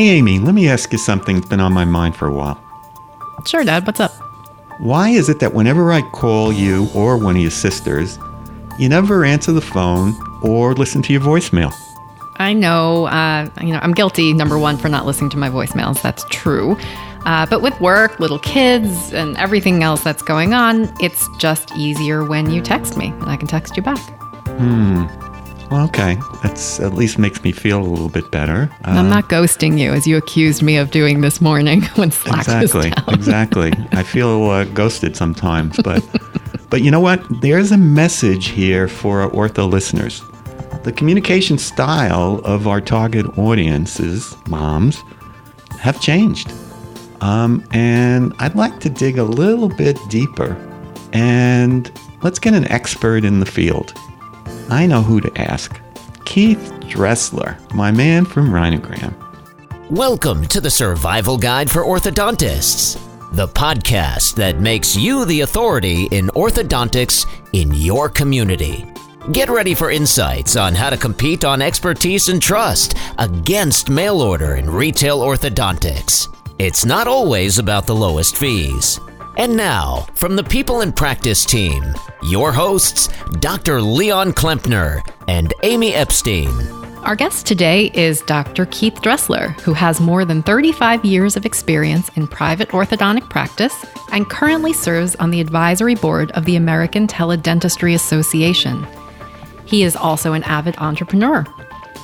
Hey, Amy, let me ask you something that's been on my mind for a while. Sure, Dad. What's up? Why is it that whenever I call you or one of your sisters, you never answer the phone or listen to your voicemail? I know, uh, you know, I'm guilty. Number one for not listening to my voicemails. That's true. Uh, but with work, little kids, and everything else that's going on, it's just easier when you text me, and I can text you back. Hmm. Well, okay. That's at least makes me feel a little bit better. Uh, I'm not ghosting you, as you accused me of doing this morning when Slack exactly, was down. exactly. I feel uh, ghosted sometimes, but but you know what? There's a message here for our ortho listeners. The communication style of our target audiences, moms, have changed. Um, and I'd like to dig a little bit deeper and let's get an expert in the field. I know who to ask Keith Dressler, my man from Rhinogram. Welcome to the Survival Guide for Orthodontists, the podcast that makes you the authority in orthodontics in your community. Get ready for insights on how to compete on expertise and trust against mail order and retail orthodontics. It's not always about the lowest fees. And now, from the People in Practice team, your hosts, Dr. Leon Klempner and Amy Epstein. Our guest today is Dr. Keith Dressler, who has more than 35 years of experience in private orthodontic practice and currently serves on the advisory board of the American Teledentistry Association. He is also an avid entrepreneur.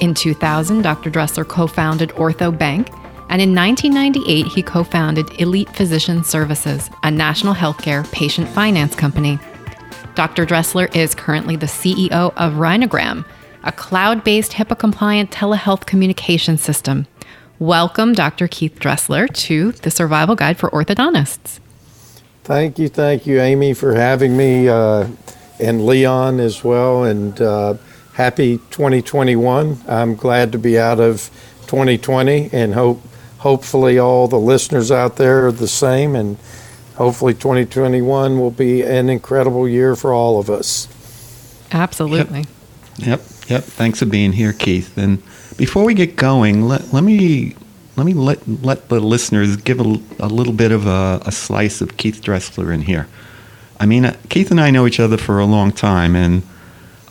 In 2000, Dr. Dressler co founded OrthoBanc and in 1998, he co founded Elite Physician Services, a national healthcare patient finance company. Dr. Dressler is currently the CEO of Rhinogram, a cloud based HIPAA compliant telehealth communication system. Welcome, Dr. Keith Dressler, to the Survival Guide for Orthodontists. Thank you, thank you, Amy, for having me, uh, and Leon as well. And uh, happy 2021. I'm glad to be out of 2020 and hope hopefully all the listeners out there are the same and hopefully 2021 will be an incredible year for all of us. Absolutely. Yep. Yep. yep. Thanks for being here, Keith. And before we get going, let, let me let me let let the listeners give a, a little bit of a, a, slice of Keith Dressler in here. I mean, uh, Keith and I know each other for a long time, and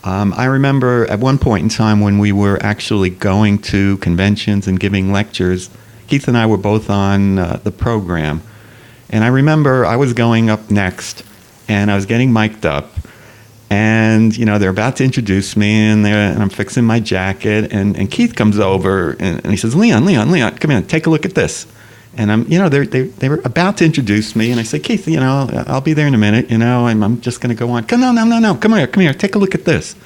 um, I remember at one point in time when we were actually going to conventions and giving lectures Keith and I were both on uh, the program. And I remember I was going up next and I was getting mic'd up. And, you know, they're about to introduce me and, and I'm fixing my jacket. And, and Keith comes over and, and he says, Leon, Leon, Leon, come in, take a look at this. And I'm, you know, they they were about to introduce me, and I said, Keith, you know, I'll be there in a minute. You know, I'm, I'm just going to go on. Come, no, no, no, no, come here, come here, take a look at this.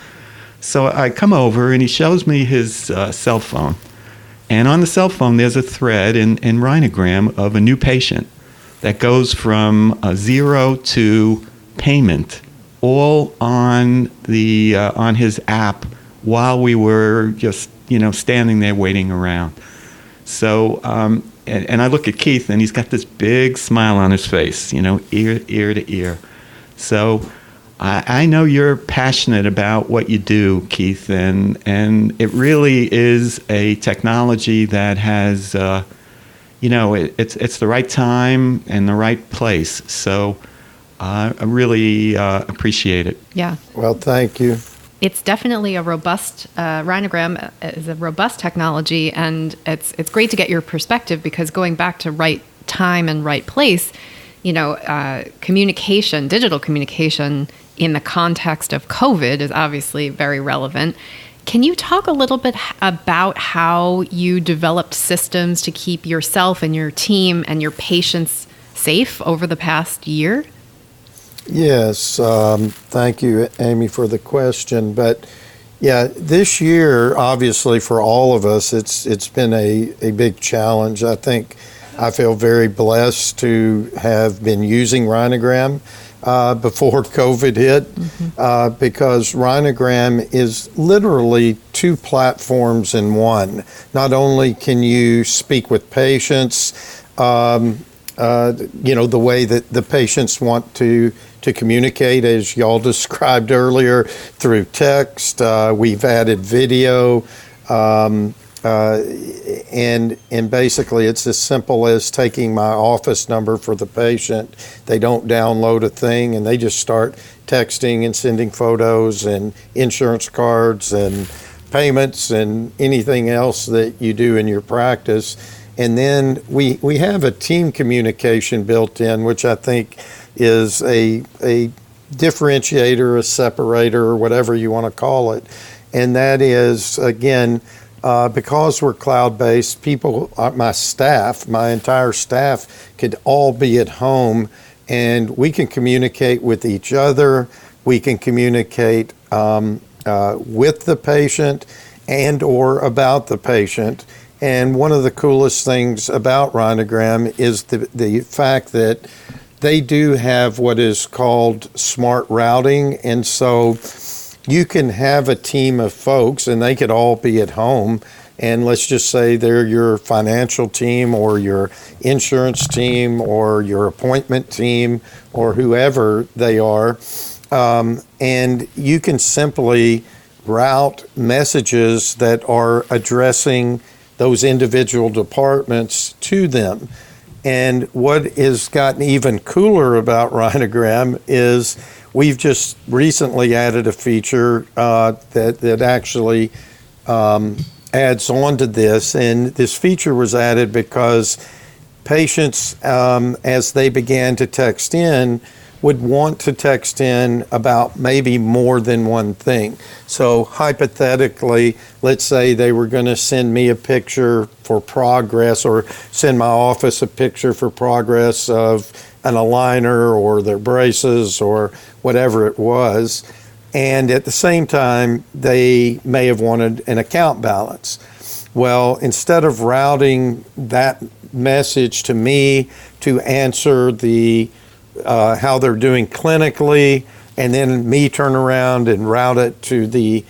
So I come over, and he shows me his uh, cell phone, and on the cell phone, there's a thread in, in Rhinogram of a new patient that goes from zero to payment, all on the uh, on his app while we were just you know standing there waiting around. So um, and, and I look at Keith, and he's got this big smile on his face, you know, ear ear to ear. So I, I know you're passionate about what you do, Keith, and and it really is a technology that has, uh, you know, it, it's it's the right time and the right place. So uh, I really uh, appreciate it. Yeah. Well, thank you. It's definitely a robust uh, rhinogram is a robust technology, and it's it's great to get your perspective because going back to right time and right place, you know, uh, communication, digital communication in the context of COVID is obviously very relevant. Can you talk a little bit about how you developed systems to keep yourself and your team and your patients safe over the past year? Yes, um, thank you, Amy, for the question. But yeah, this year, obviously, for all of us, it's it's been a, a big challenge. I think I feel very blessed to have been using Rhinogram uh, before COVID hit mm-hmm. uh, because Rhinogram is literally two platforms in one. Not only can you speak with patients, um, uh, you know, the way that the patients want to to communicate, as y'all described earlier, through text. Uh, we've added video. Um, uh, and and basically it's as simple as taking my office number for the patient. They don't download a thing, and they just start texting and sending photos and insurance cards and payments and anything else that you do in your practice. And then we we have a team communication built in, which I think is a a differentiator, a separator, or whatever you want to call it. And that is again uh, because we're cloud based, people, uh, my staff, my entire staff could all be at home and we can communicate with each other. We can communicate um, uh, with the patient and or about the patient. And one of the coolest things about Rhinogram is the, the fact that they do have what is called smart routing. And so you can have a team of folks and they could all be at home and let's just say they're your financial team or your insurance team or your appointment team or whoever they are um, and you can simply route messages that are addressing those individual departments to them. And what has gotten even cooler about rhinogram is We've just recently added a feature uh, that that actually um, adds on to this, and this feature was added because patients, um, as they began to text in, would want to text in about maybe more than one thing. So, hypothetically, let's say they were going to send me a picture for progress or send my office a picture for progress of an aligner or their braces or whatever it was. And at the same time, they may have wanted an account balance. Well, instead of routing that message to me to answer the uh, how they're doing clinically, and then me turn around and route it to the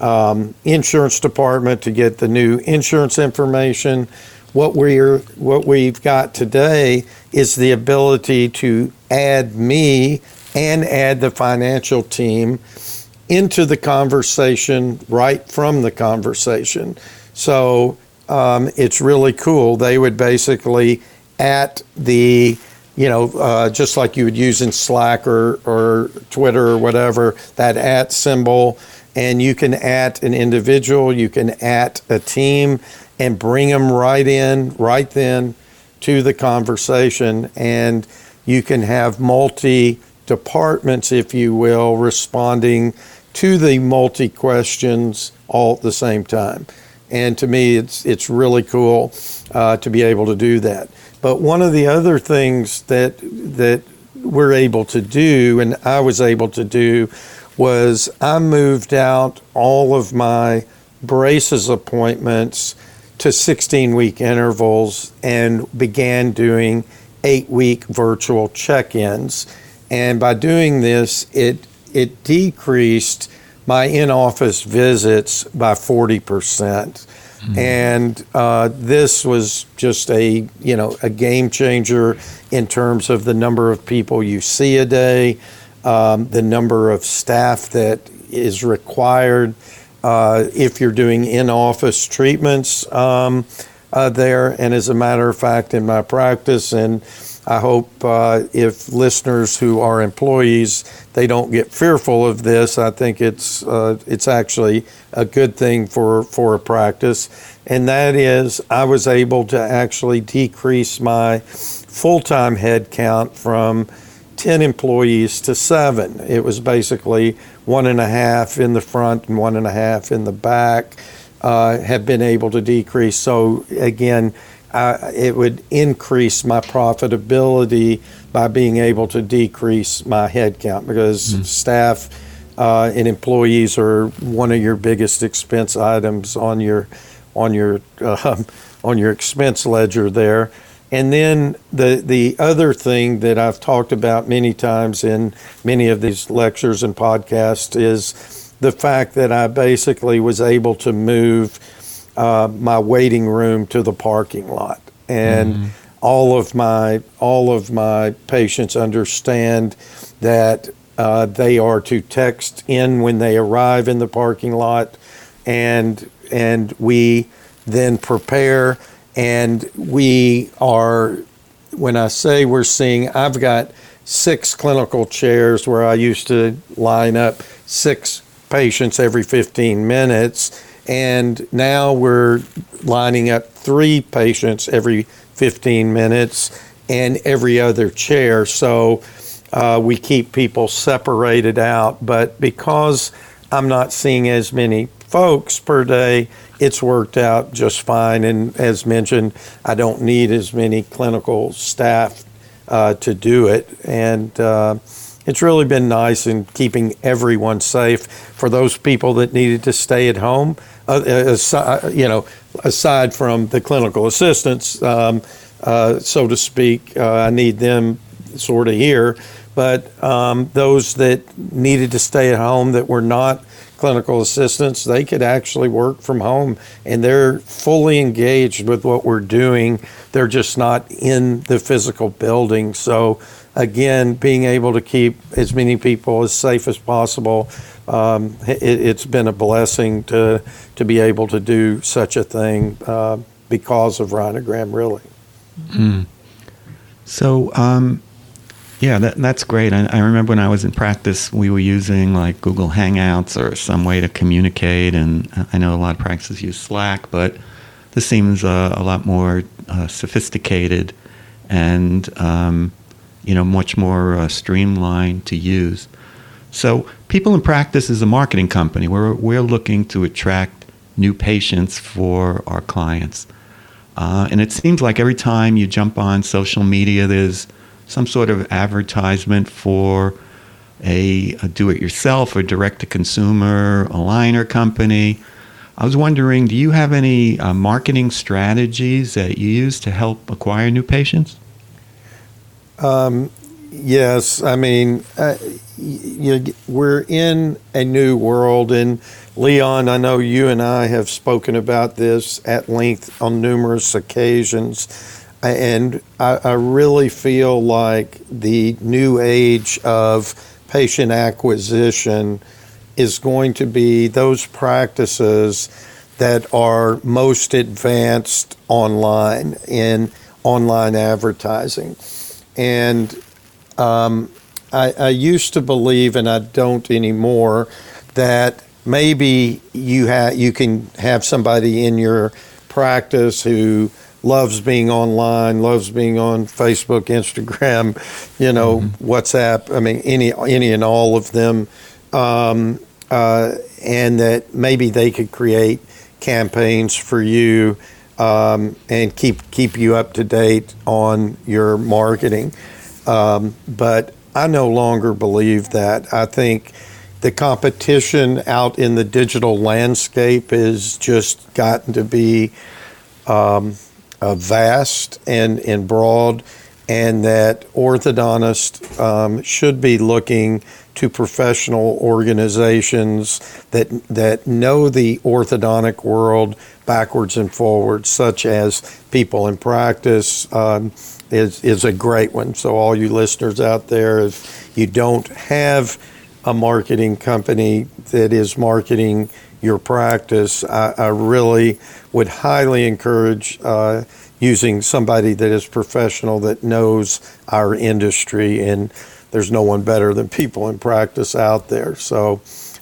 um, insurance department to get the new insurance information. What we're what we've got today is the ability to add me and add the financial team into the conversation right from the conversation. So um, it's really cool. They would basically at the you know, uh, just like you would use in Slack or, or Twitter or whatever, that at symbol, and you can at an individual, you can at a team, and bring them right in, right then to the conversation. And you can have multi departments, if you will, responding to the multi questions all at the same time. And to me, it's, it's really cool uh, to be able to do that. But one of the other things that, that we're able to do, and I was able to do, was I moved out all of my braces appointments to 16 week intervals and began doing eight week virtual check ins. And by doing this, it, it decreased my in office visits by 40%. Mm-hmm. And uh, this was just a you know a game changer in terms of the number of people you see a day, um, the number of staff that is required, uh, if you're doing in office treatments um, uh, there. And as a matter of fact, in my practice, and I hope uh, if listeners who are employees, they don't get fearful of this. I think it's uh, it's actually a good thing for for a practice, and that is I was able to actually decrease my full time head count from 10 employees to seven. It was basically one and a half in the front and one and a half in the back uh, have been able to decrease. So again, uh, it would increase my profitability by being able to decrease my headcount because mm staff uh, and employees are one of your biggest expense items on your on your uh, on your expense ledger there. And then the the other thing that I've talked about many times in many of these lectures and podcasts is the fact that I basically was able to move uh, my waiting room to the parking lot, and mm-hmm. all of my all of my patients understand that uh, they are to text in when they arrive in the parking lot, and and we then prepare. And we are, when I say we're seeing, I've got six clinical chairs where I used to line up six patients every 15 minutes. And now we're lining up three patients every 15 minutes and every other chair. So uh, we keep people separated out. But because I'm not seeing as many folks per day, it's worked out just fine. And as mentioned, I don't need as many clinical staff uh, to do it. And uh, it's really been nice in keeping everyone safe for those people that needed to stay at home. Uh, aside, you know, aside from the clinical assistants, um, uh, so to speak, uh, I need them sort of here. But um, those that needed to stay at home that were not clinical assistants, they could actually work from home and they're fully engaged with what we're doing. They're just not in the physical building. So, again, being able to keep as many people as safe as possible, um, it, has been a blessing to, to be able to do such a thing uh, because of Rhinogram, really. Mm. So, um, yeah, that, that's great. I, I, remember when I was in practice, we were using like Google Hangouts or some way to communicate. And I know a lot of practices use Slack, but this seems uh, a lot more uh, sophisticated and um, you know much more uh, streamlined to use. So, People in Practice is a marketing company. We're we're looking to attract new patients for our clients. Uh, and it seems like every time you jump on social media, there's some sort of advertisement for a, a do it yourself or direct to consumer aligner company. I was wondering, do you have any uh, marketing strategies that you use to help acquire new patients? Um, yes. I mean, uh, you, we're in a new world. And Leon, I know you and I have spoken about this at length on numerous occasions. And I, I really feel like the new age of patient acquisition is going to be those practices that are most advanced online in online advertising. And um, I, I used to believe, and I don't anymore, that maybe you ha- you can have somebody in your practice who loves being online, loves being on Facebook, Instagram, you know, mm-hmm. WhatsApp. I mean, any any and all of them, um, uh, and that maybe they could create campaigns for you um, and keep keep you up to date on your marketing. Um, but I no longer believe that. I think the competition out in the digital landscape has just gotten to be um, vast and, and broad, and that orthodontists um, should be looking to professional organizations that that know the orthodontic world backwards and forwards, such as People in Practice. Um, is is a great one. So all you listeners out there, if you don't have a marketing company that is marketing your practice, I, I really would highly encourage uh, using somebody that is professional that knows our industry, and there's no one better than people in practice out there. So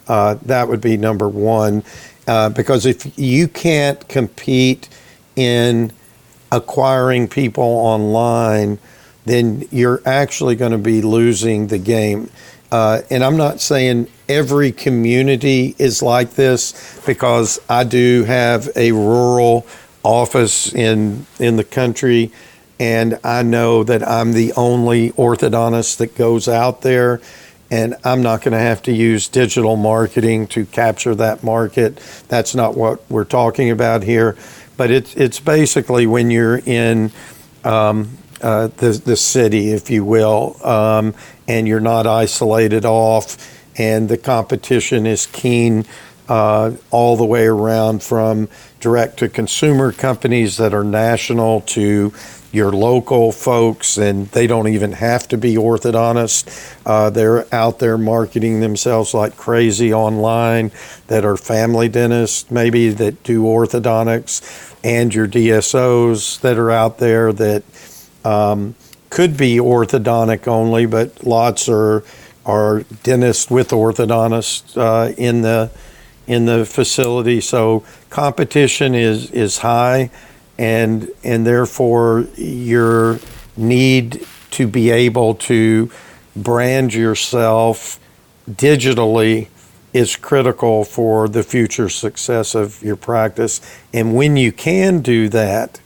uh, that would be number one, uh, because if you can't compete in acquiring people online, then you're actually going to be losing the game. Uh, and I'm not saying every community is like this because I do have a rural office in in the country, and I know that I'm the only orthodontist that goes out there, and I'm not going to have to use digital marketing to capture that market. That's not what we're talking about here but it's it's basically when you're in um, uh, the the city, if you will, um, and you're not isolated off, and the competition is keen uh, all the way around from direct to consumer companies that are national to your local folks, and they don't even have to be orthodontists. Uh, they're out there marketing themselves like crazy online that are family dentists, maybe that do orthodontics, and your DSOs that are out there that um, could be orthodontic only, but lots are are dentists with orthodontists uh, in the in the facility. So competition is is high and and therefore your need to be able to brand yourself digitally is critical for the future success of your practice and when you can do that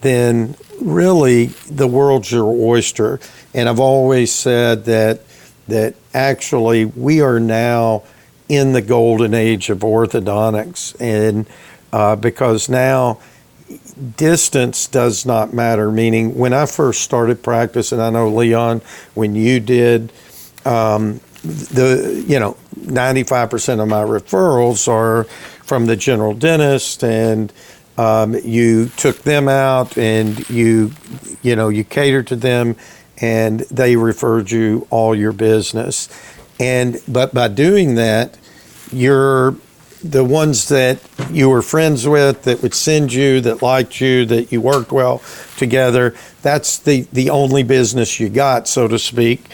then really the world's your oyster and I've always said that that actually we are now in the golden age of orthodontics and uh, because now distance does not matter. Meaning, when I first started practice, and I know Leon, when you did, um, the you know, ninety five percent of my referrals are from the general dentist, and um, you took them out, and you you know you catered to them, and they referred you all your business, and but by doing that, you're the ones that you were friends with that would send you that liked you that you worked well together. That's the the only business you got so to speak.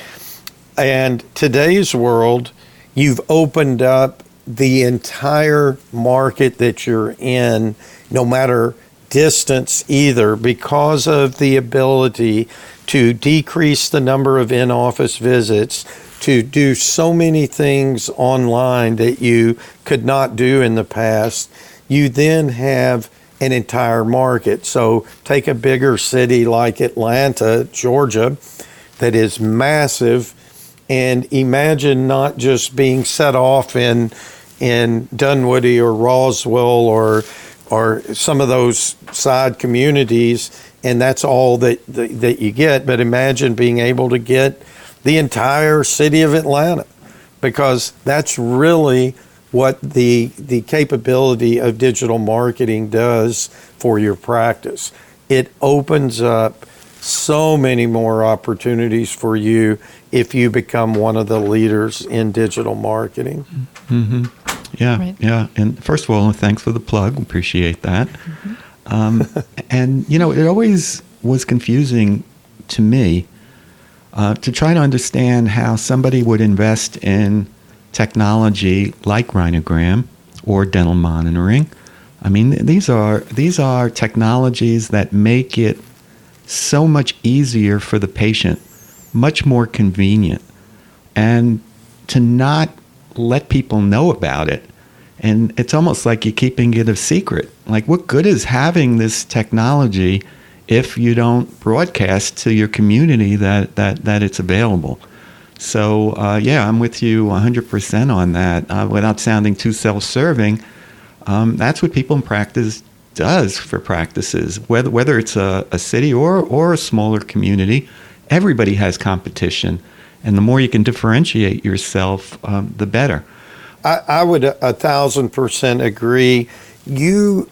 And today's world you've opened up the entire market that you're in no matter distance either because of the ability to decrease the number of in-office visits to do so many things online that you could not do in the past, you then have an entire market. So take a bigger city like Atlanta, Georgia, that is massive, and imagine not just being set off in in Dunwoody or Roswell or or some of those side communities, and that's all that, that, that you get. But imagine being able to get the entire city of Atlanta because that's really what the the capability of digital marketing does for your practice. It opens up so many more opportunities for you if you become one of the leaders in digital marketing. Mm-hmm. Yeah, right. yeah. And first of all, thanks for the plug. Appreciate that. Mm-hmm. Um, and you know, it always was confusing to me uh, to try to understand how somebody would invest in technology like Rhinogram or dental monitoring. I mean, these are these are technologies that make it so much easier for the patient, much more convenient, and to not let people know about it. And it's almost like you're keeping it a secret. Like, what good is having this technology? if you don't broadcast to your community that, that, that it's available. So, uh, yeah, I'm with you 100% on that. Uh, without sounding too self serving, um, that's what people in practice does for practices, whether, whether it's a, a city or, or a smaller community. Everybody has competition. And the more you can differentiate yourself, um, the better. I, I would a, a thousand percent agree you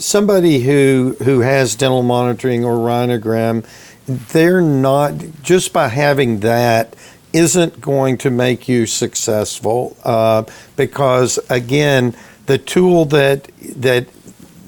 somebody who who has dental monitoring or rhinogram they're not just by having that isn't going to make you successful uh, because again the tool that that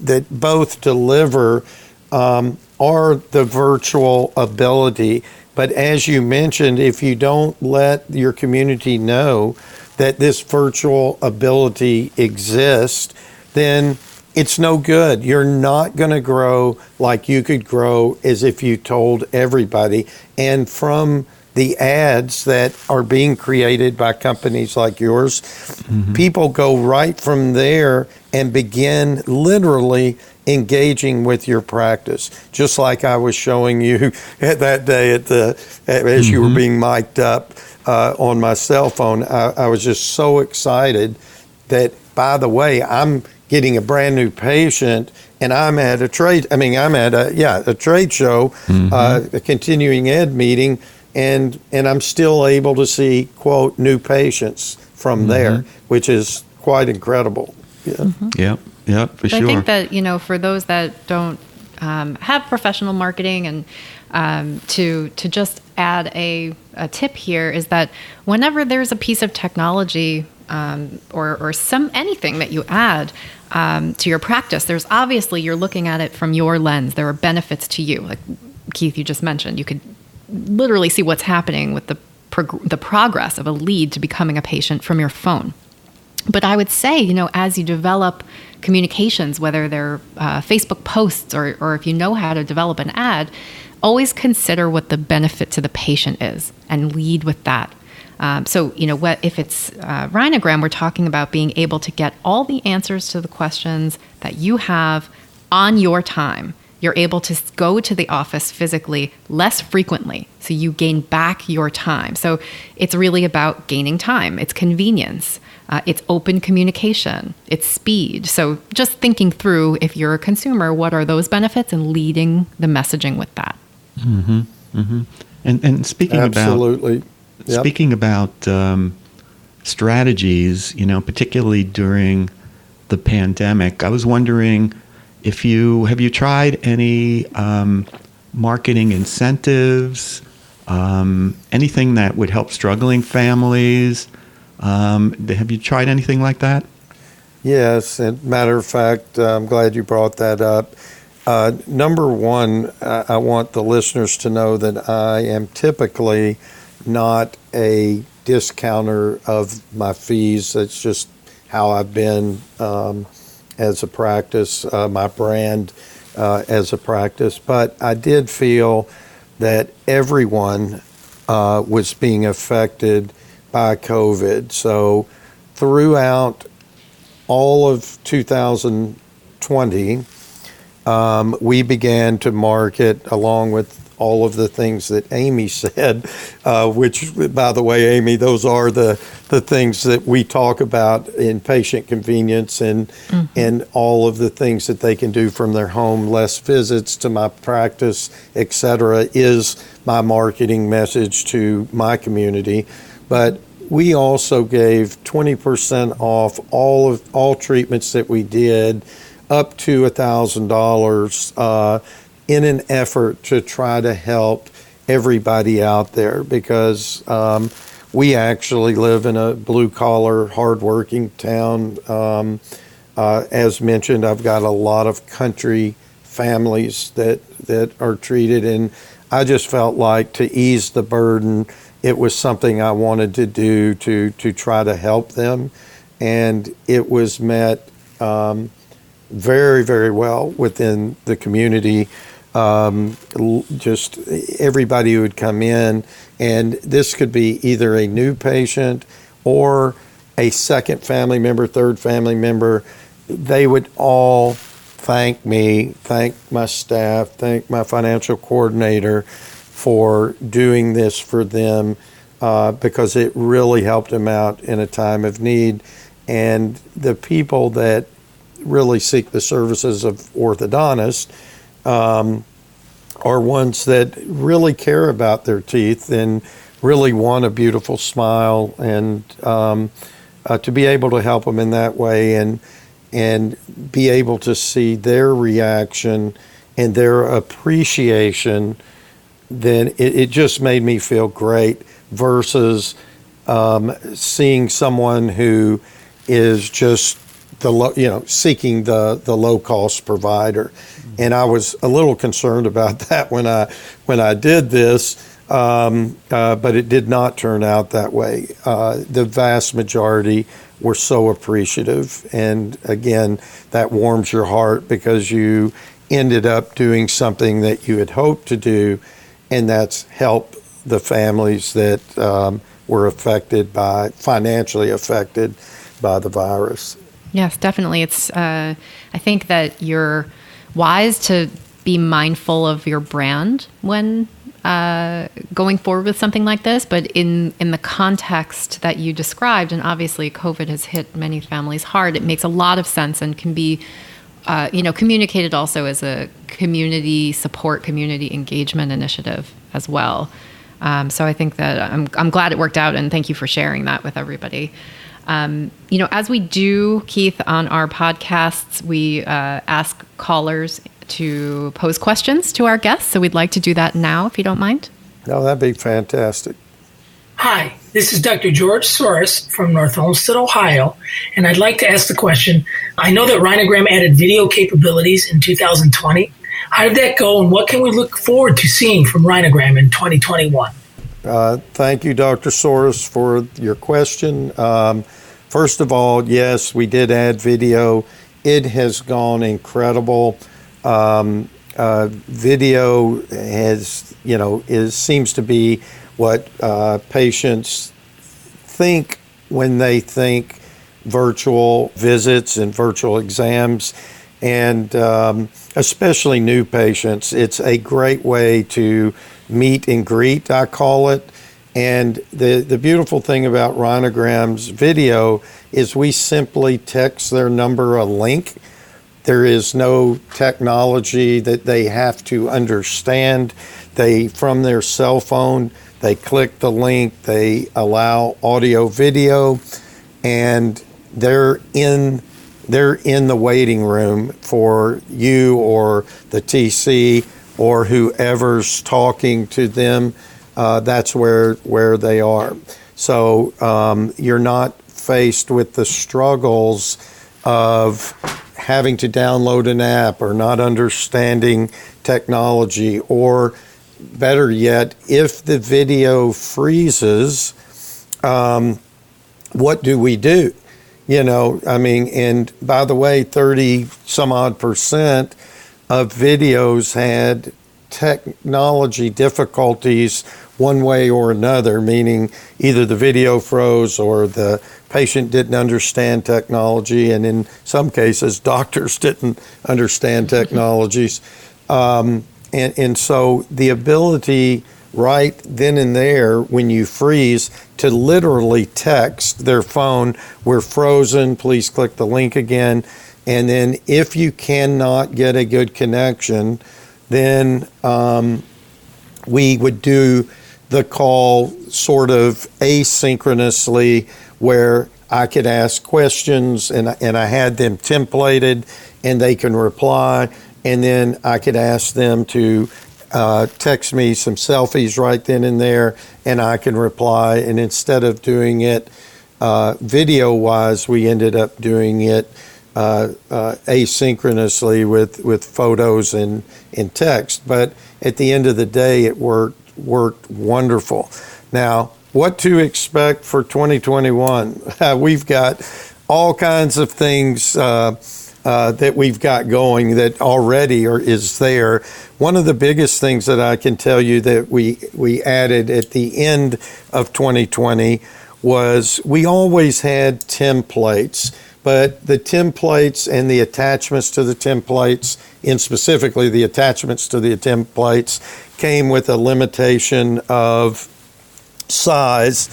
that both deliver um, are the virtual ability but as you mentioned if you don't let your community know that this virtual ability exists then it's no good. You're not going to grow like you could grow as if you told everybody. And from the ads that are being created by companies like yours, mm-hmm. people go right from there and begin literally engaging with your practice. Just like I was showing you at that day at the as mm-hmm. you were mm-hmm. being mic'd up uh, on my cell phone. I, I was just so excited that by the way, I'm getting a brand new patient and I'm at a trade I mean I'm at a yeah a trade show mm-hmm. uh, a continuing ed meeting and and I'm still able to see quote new patients from mm-hmm. there which is quite incredible yeah mm-hmm. Yeah for sure. I think that you know, for those that don't um, have professional marketing, and um, to to just add a, a tip here is that whenever there's a piece of technology um, or or some anything that you add um, to your practice, there's obviously you're looking at it from your lens. There are benefits to you, like Keith, you just mentioned. You could literally see what's happening with the prog- the progress of a lead to becoming a patient from your phone. But I would say, you know, as you develop communications, whether they're uh, Facebook posts or, or if you know how to develop an ad, always consider what the benefit to the patient is and lead with that. Um, so, you know, what, if it's uh, Rhinogram, we're talking about being able to get all the answers to the questions that you have on your time. You're able to go to the office physically less frequently, so you gain back your time. So, it's really about gaining time, it's convenience. Uh, it's open communication, it's speed. So, just thinking through if you're a consumer, what are those benefits and leading the messaging with that. Mm-hmm. Mm-hmm. And, and speaking about Absolutely. Yep. Speaking about um, strategies, you know, particularly during the pandemic, I was wondering if you have you tried any um, marketing incentives, um, anything that would help struggling families. Um, have you tried anything like that? Yes, and matter of fact, I'm glad you brought that up. Uh, number one, I, I want the listeners to know that I am typically not a discounter of my fees. That's just how I've been um, as a practice, uh, my brand uh, as a practice. But I did feel that everyone uh, was being affected by COVID. So throughout all of 2020, um, we began to market along with all of the things that Amy said, uh, which, by the way, Amy, those are the, the things that we talk about in patient convenience and, and all of the things that they can do from their home, less visits to my practice, et cetera, is my marketing message to my community. But we also gave 20% off all of all treatments that we did up to $1,000 uh, in an effort to try to help everybody out there because um, we actually live in a blue collar, hardworking town. Um, uh, as mentioned, I've got a lot of country families that, that are treated, and I just felt like to ease the burden, it was something I wanted to do to, to try to help them. And it was met um, very, very well within the community. Um, just everybody would come in, and this could be either a new patient or a second family member, third family member. They would all thank me, thank my staff, thank my financial coordinator for doing this for them uh, because it really helped them out in a time of need. And the people that really seek the services of orthodontists um, are ones that really care about their teeth and really want a beautiful smile and um, uh, to be able to help them in that way and and be able to see their reaction and their appreciation then it, it just made me feel great versus um, seeing someone who is just the you know seeking the the low cost provider, and I was a little concerned about that when I when I did this, um, uh, but it did not turn out that way. Uh, the vast majority were so appreciative, and again, that warms your heart because you ended up doing something that you had hoped to do, and that's help the families that um, were affected by financially affected by the virus. Yes, definitely. It's. Uh, I think that you're wise to be mindful of your brand when uh, going forward with something like this. But in in the context that you described, and obviously COVID has hit many families hard, it makes a lot of sense and can be. Uh, you know, communicated also as a community support, community engagement initiative as well. Um, so I think that I'm, I'm glad it worked out, and thank you for sharing that with everybody. Um, you know, as we do, Keith, on our podcasts, we uh, ask callers to pose questions to our guests. So we'd like to do that now, if you don't mind. No, that'd be fantastic. Hi, this is Dr. George Soros from North Olmsted, Ohio, and I'd like to ask the question I know that Rhinogram added video capabilities in 2020. How did that go, and what can we look forward to seeing from Rhinogram in 2021? Uh, thank you, Dr. Soros, for your question. Um, first of all, yes, we did add video. It has gone incredible. Um, uh, video has, you know, is seems to be what uh, patients think when they think virtual visits and virtual exams, and um, especially new patients. It's a great way to meet and greet, I call it. And the, the beautiful thing about Rhinogram's video is we simply text their number a link. There is no technology that they have to understand. They, from their cell phone, they click the link, they allow audio video, and they're in they're in the waiting room for you or the TC or whoever's talking to them. Uh, that's where where they are. So um, you're not faced with the struggles of having to download an app or not understanding technology or better yet, if the video freezes, um, what do we do? You know, I mean, and by the way, 30 some odd percent of videos had technology difficulties one way or another, meaning either the video froze or the patient didn't understand technology, and in some cases, doctors didn't understand technologies. Um, and, and so the ability right then and there when you freeze to literally text their phone, we're frozen, please click the link again. And then if you cannot get a good connection, then um, we would do the call sort of asynchronously where I could ask questions and, and I had them templated and they can reply and then I could ask them to uh, text me some selfies right then and there, and I can reply. And instead of doing it uh, video wise, we ended up doing it uh, uh, asynchronously with, with photos and, and text. But at the end of the day, it worked, worked wonderful. Now, what to expect for 2021? we've got all kinds of things uh, uh, that we've got going that already are, is there. One of the biggest things that I can tell you that we we added at the end of 2020 was we always had templates, but the templates and the attachments to the templates, and specifically the attachments to the templates, came with a limitation of size.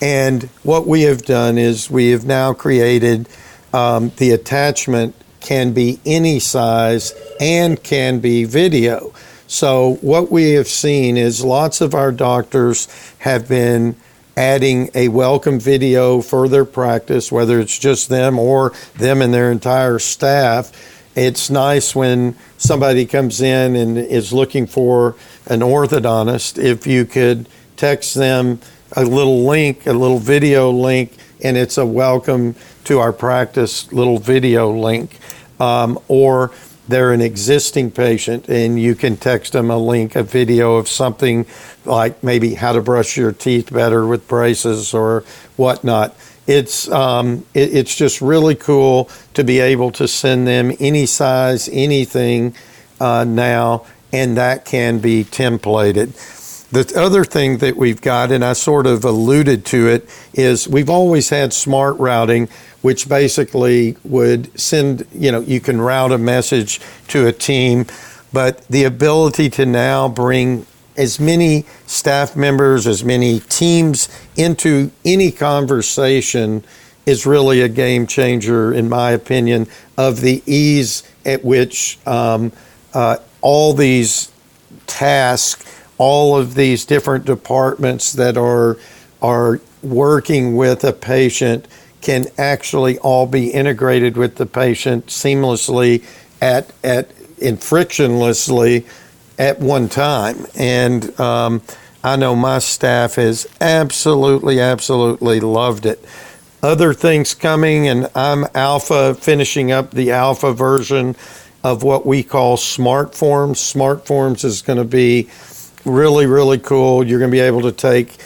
And what we have done is we have now created um, the attachment can be any size and can be video. So, what we have seen is lots of our doctors have been adding a welcome video for their practice, whether it's just them or them and their entire staff. It's nice when somebody comes in and is looking for an orthodontist, if you could text them a little link, a little video link, and it's a welcome to our practice little video link um, or they're an existing patient and you can text them a link, a video of something like maybe how to brush your teeth better with braces or whatnot. It's um, it, it's just really cool to be able to send them any size, anything uh, now, and that can be templated. The other thing that we've got, and I sort of alluded to it, is we've always had smart routing, which basically would send, you know, you can route a message to a team, but the ability to now bring as many staff members, as many teams into any conversation is really a game changer, in my opinion, of the ease at which um, uh, all these tasks all of these different departments that are are working with a patient can actually all be integrated with the patient seamlessly at at and frictionlessly at one time. And um, I know my staff has absolutely, absolutely loved it. Other things coming, and I'm alpha finishing up the alpha version of what we call smart forms. Smart forms is going to be really, really cool. You're going to be able to take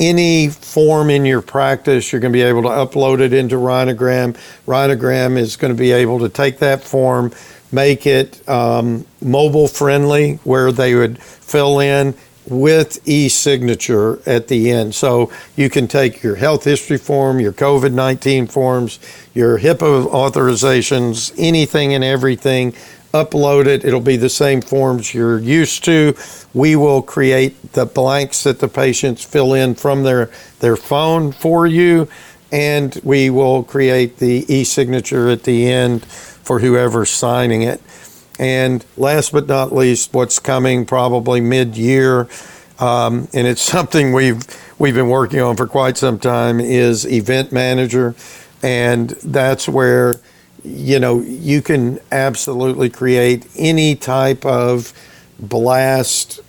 any form in your practice, you're going to be able to upload it into Rhinogram. Rhinogram is going to be able to take that form, make it um, mobile friendly, where they would fill in with e-signature at the end. So you can take your health history form, your COVID-19 forms, your HIPAA authorizations, anything and everything, upload it. It'll be the same forms you're used to. We will create the blanks that the patients fill in from their, their phone for you, and we will create the e-signature at the end for whoever's signing it. And last but not least, what's coming probably mid-year, um, and it's something we've we've been working on for quite some time, is Event Manager, and that's where you know you can absolutely create any type of blast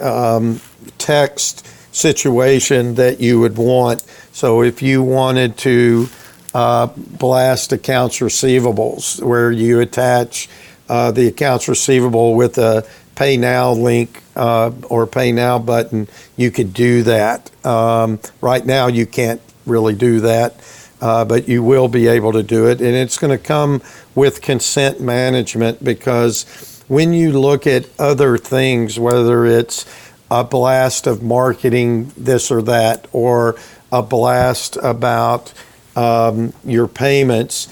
um, text situation that you would want. So if you wanted to uh, blast accounts receivables, where you attach uh, the accounts receivable with a pay now link uh, or pay now button, you could do that. Um, right now, you can't really do that, uh, but you will be able to do it. And it's going to come with consent management because when you look at other things, whether it's a blast of marketing this or that, or a blast about um, your payments,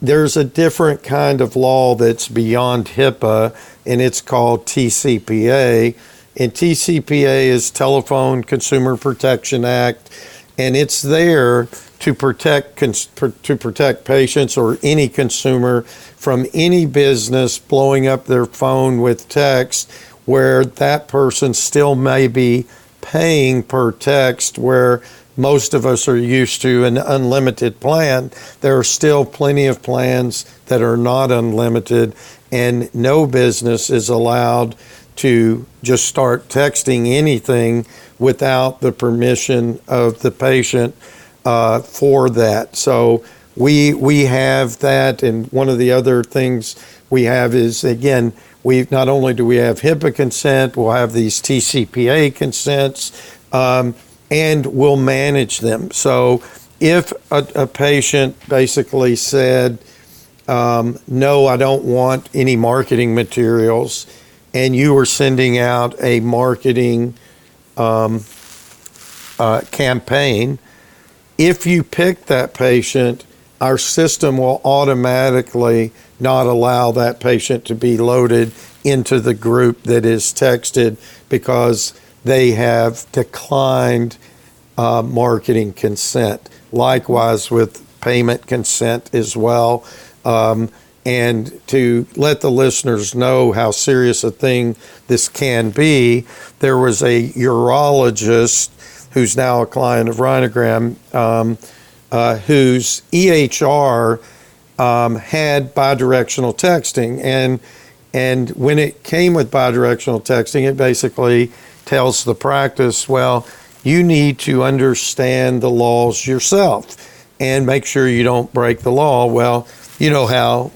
there's a different kind of law that's beyond HIPAA, and it's called TCPA. And TCPA is Telephone Consumer Protection Act, and it's there to protect to protect patients or any consumer from any business blowing up their phone with text where that person still may be paying per text where most of us are used to an unlimited plan. There are still plenty of plans that are not unlimited, and no business is allowed to just start texting anything without the permission of the patient uh, for that. So we we have that, and one of the other things we have is again we not only do we have HIPAA consent, we'll have these TCPA consents. Um, and we'll manage them. So if a, a patient basically said, um, no, I don't want any marketing materials, and you were sending out a marketing um, uh, campaign, if you pick that patient, our system will automatically not allow that patient to be loaded into the group that is texted because they have declined uh, marketing consent. Likewise, with payment consent as well. Um, and to let the listeners know how serious a thing this can be, there was a urologist who's now a client of Rhinogram, um, uh, whose EHR um, had bidirectional texting. And, and when it came with bidirectional texting, it basically tells the practice, well, you need to understand the laws yourself and make sure you don't break the law. Well, you know how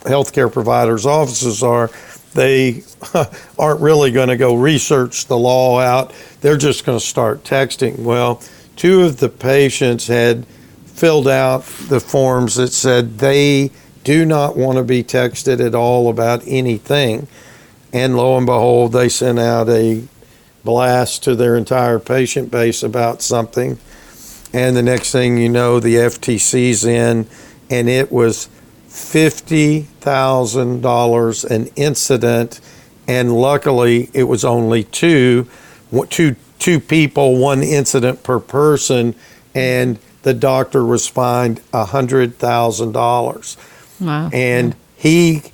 healthcare providers' offices are. They aren't really going to go research the law out. They're just going to start texting. Well, two of the patients had filled out the forms that said they do not want to be texted at all about anything. And lo and behold, they sent out a blast to their entire patient base about something. And the next thing you know, the FTC's in, and it was $50,000 an incident. And luckily, it was only two, two, two people, one incident per person. And the doctor was fined $100,000. Wow. And he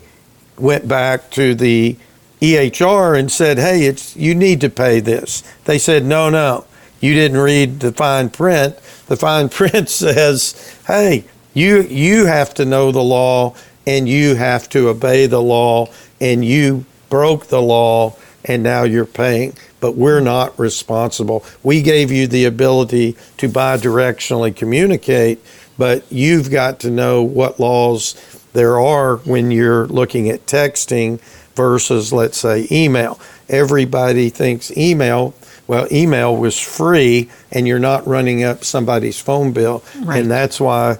went back to the EHR and said, "Hey, it's you need to pay this." They said, "No, no, you didn't read the fine print. The fine print says, hey, you, you have to know the law and you have to obey the law, and you broke the law and now you're paying. But we're not responsible. We gave you the ability to bi-directionally communicate, but you've got to know what laws there are when you're looking at texting versus, let's say, email. Everybody thinks email. Well, email was free, and you're not running up somebody's phone bill, Right. and that's why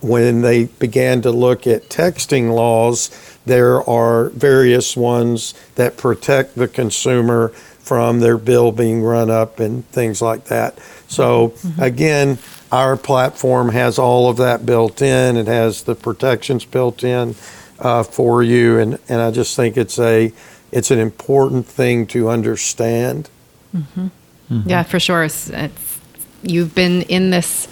when they began to look at texting laws, there are various ones that protect the consumer from their bill being run up and things like that. So, mm-hmm. again, our platform has all of that built in. It has the protections built in uh, for you, and, and I just think it's a it's an important thing to understand. Yeah, for sure. It's, it's, you've been in this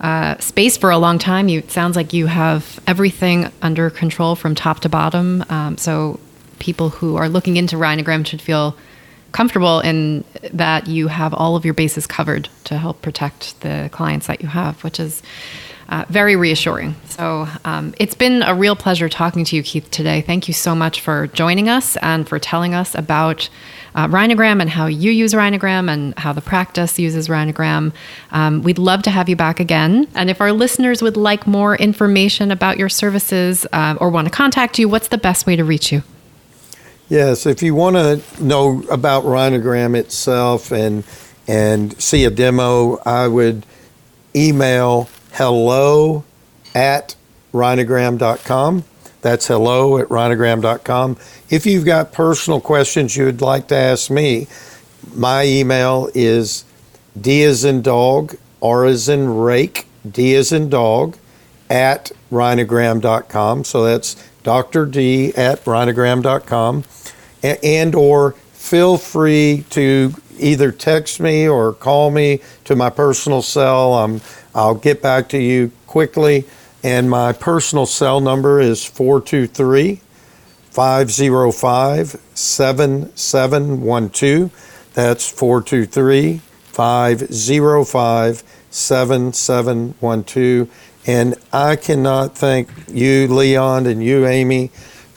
uh, space for a long time. You it sounds like you have everything under control from top to bottom. Um, so people who are looking into Rhinogram should feel comfortable in that you have all of your bases covered to help protect the clients that you have, which is uh, very reassuring. So um, it's been a real pleasure talking to you, Keith, today. Thank you so much for joining us and for telling us about uh, Rhinogram and how you use Rhinogram and how the practice uses Rhinogram. Um, we'd love to have you back again. And if our listeners would like more information about your services uh, or want to contact you, what's the best way to reach you? Yes, if you want to know about Rhinogram itself and and see a demo, I would email hello at rhinogram.com. That's hello at rhinogram.com. If you've got personal questions you would like to ask me, my email is D as in dog, R as in rake, D as in dog, at rhinogram.com. So that's Dr. D at rhinogram.com. A- And or feel free to either text me or call me to my personal cell. Um, I'll get back to you quickly. And my personal cell number is 423 505 7712. That's 423 505 7712. And I cannot thank you, Leon, and you, Amy,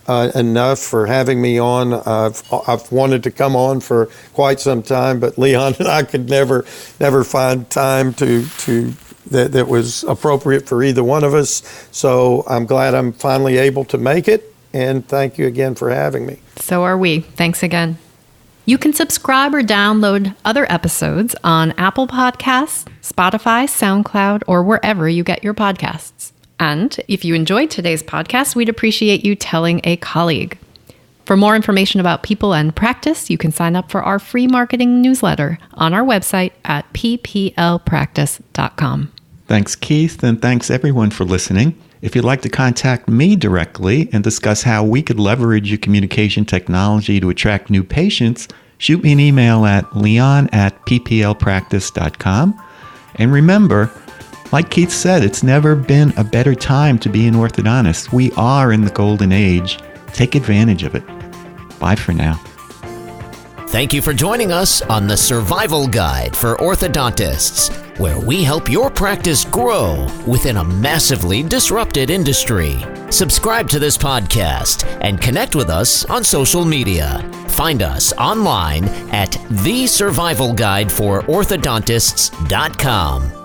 uh, enough for having me on. I've, I've wanted to come on for quite some time, but Leon and I could never, never find time to, to that, that was appropriate for either one of us. So I'm glad I'm finally able to make it. And thank you again for having me. So are we. Thanks again. You can subscribe or download other episodes on Apple Podcasts, Spotify, SoundCloud, or wherever you get your podcasts. And if you enjoyed today's podcast, we'd appreciate you telling a colleague. For more information about people and practice, you can sign up for our free marketing newsletter on our website at pplpractice.com. Thanks, Keith, and thanks everyone for listening. If you'd like to contact me directly and discuss how we could leverage your communication technology to attract new patients, shoot me an email at leon at pplpractice.com. And remember, like Keith said, it's never been a better time to be an orthodontist. We are in the golden age. Take advantage of it. Bye for now. Thank you for joining us on the Survival Guide for Orthodontists, where we help your practice grow within a massively disrupted industry. Subscribe to this podcast and connect with us on social media. Find us online at thesurvivalguidefororthodontists.com.